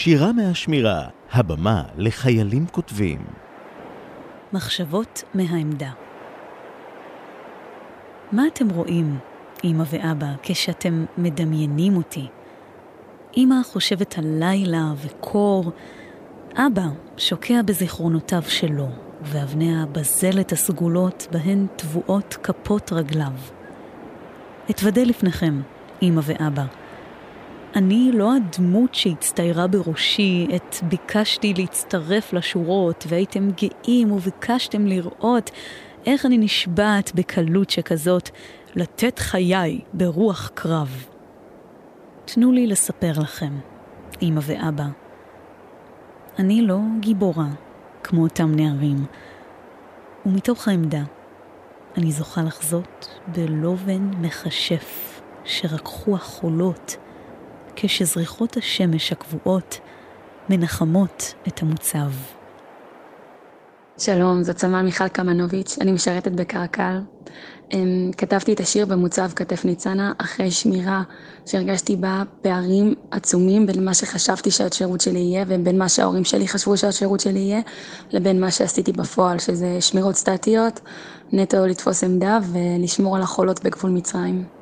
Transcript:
שירה מהשמירה, הבמה לחיילים כותבים. מחשבות מהעמדה. מה אתם רואים, אמא ואבא, כשאתם מדמיינים אותי? אמא חושבת על לילה וקור, אבא שוקע בזיכרונותיו שלו, ואבני הבזלת הסגולות בהן טבועות כפות רגליו. אתוודה לפניכם, אמא ואבא. אני לא הדמות שהצטיירה בראשי, עת ביקשתי להצטרף לשורות, והייתם גאים וביקשתם לראות איך אני נשבעת בקלות שכזאת לתת חיי ברוח קרב. תנו לי לספר לכם, אמא ואבא. אני לא גיבורה כמו אותם נערים, ומתוך העמדה אני זוכה לחזות בלובן מכשף שרקחו החולות כשזריחות השמש הקבועות מנחמות את המוצב. שלום, זאת סמל מיכל קמנוביץ', אני משרתת בקרקל. אמ, כתבתי את השיר במוצב כתף ניצנה אחרי שמירה שהרגשתי בה פערים עצומים בין מה שחשבתי שהשירות שלי יהיה ובין מה שההורים שלי חשבו שהשירות שלי יהיה לבין מה שעשיתי בפועל שזה שמירות סטטיות, נטו לתפוס עמדה ולשמור על החולות בגבול מצרים.